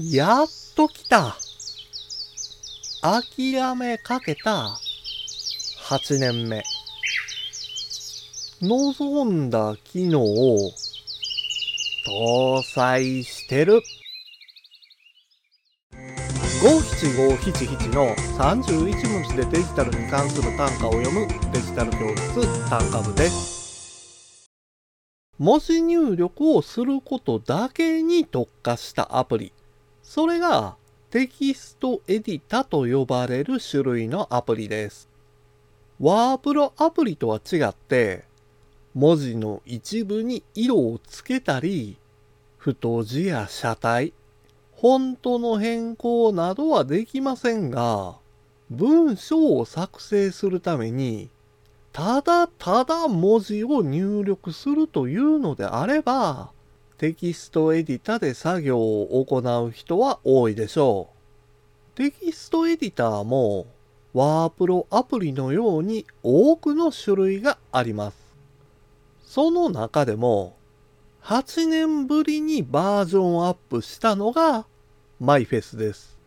やっと来た。諦めかけた8年目。望んだ機能を搭載してる。五七五七七の31文字でデジタルに関する単価を読むデジタル教室単価部です。文字入力をすることだけに特化したアプリ。それがテキストエディタと呼ばれる種類のアプリです。ワープロアプリとは違って、文字の一部に色をつけたり、太字や車体、フォントの変更などはできませんが、文章を作成するために、ただただ文字を入力するというのであれば、テキストエディタで作業を行う人は多いでしょう。テキストエディターもワープロアプリのように多くの種類があります。その中でも8年ぶりにバージョンアップしたのがマイフェスです。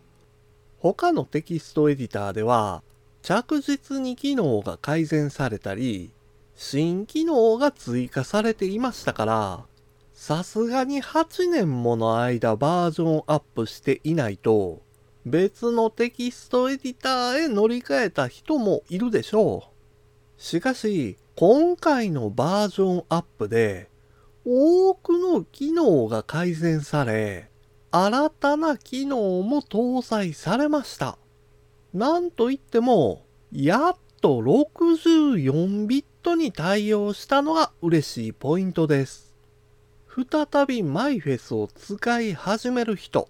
他のテキストエディターでは着実に機能が改善されたり新機能が追加されていましたからさすがに8年もの間バージョンアップしていないと別のテキストエディターへ乗り換えた人もいるでしょう。しかし今回のバージョンアップで多くの機能が改善され新たな機能も搭載されました。なんといってもやっと64ビットに対応したのが嬉しいポイントです。再びマイフェスを使い始める人、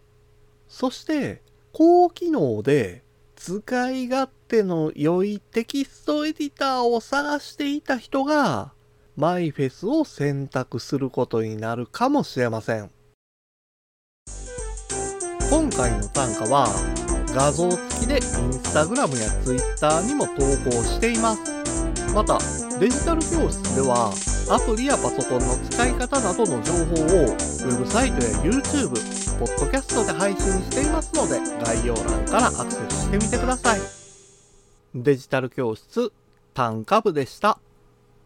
そして高機能で使い勝手の良いテキストエディターを探していた人がマイフェスを選択することになるかもしれません。今回の単価は画像付きでインスタグラムやツイッターにも投稿しています。また、デジタル教室ではアプリやパソコンの使い方などの情報をウェブサイトや YouTube、ポッドキャストで配信していますので概要欄からアクセスしてみてください。デジタル教室単価部でした。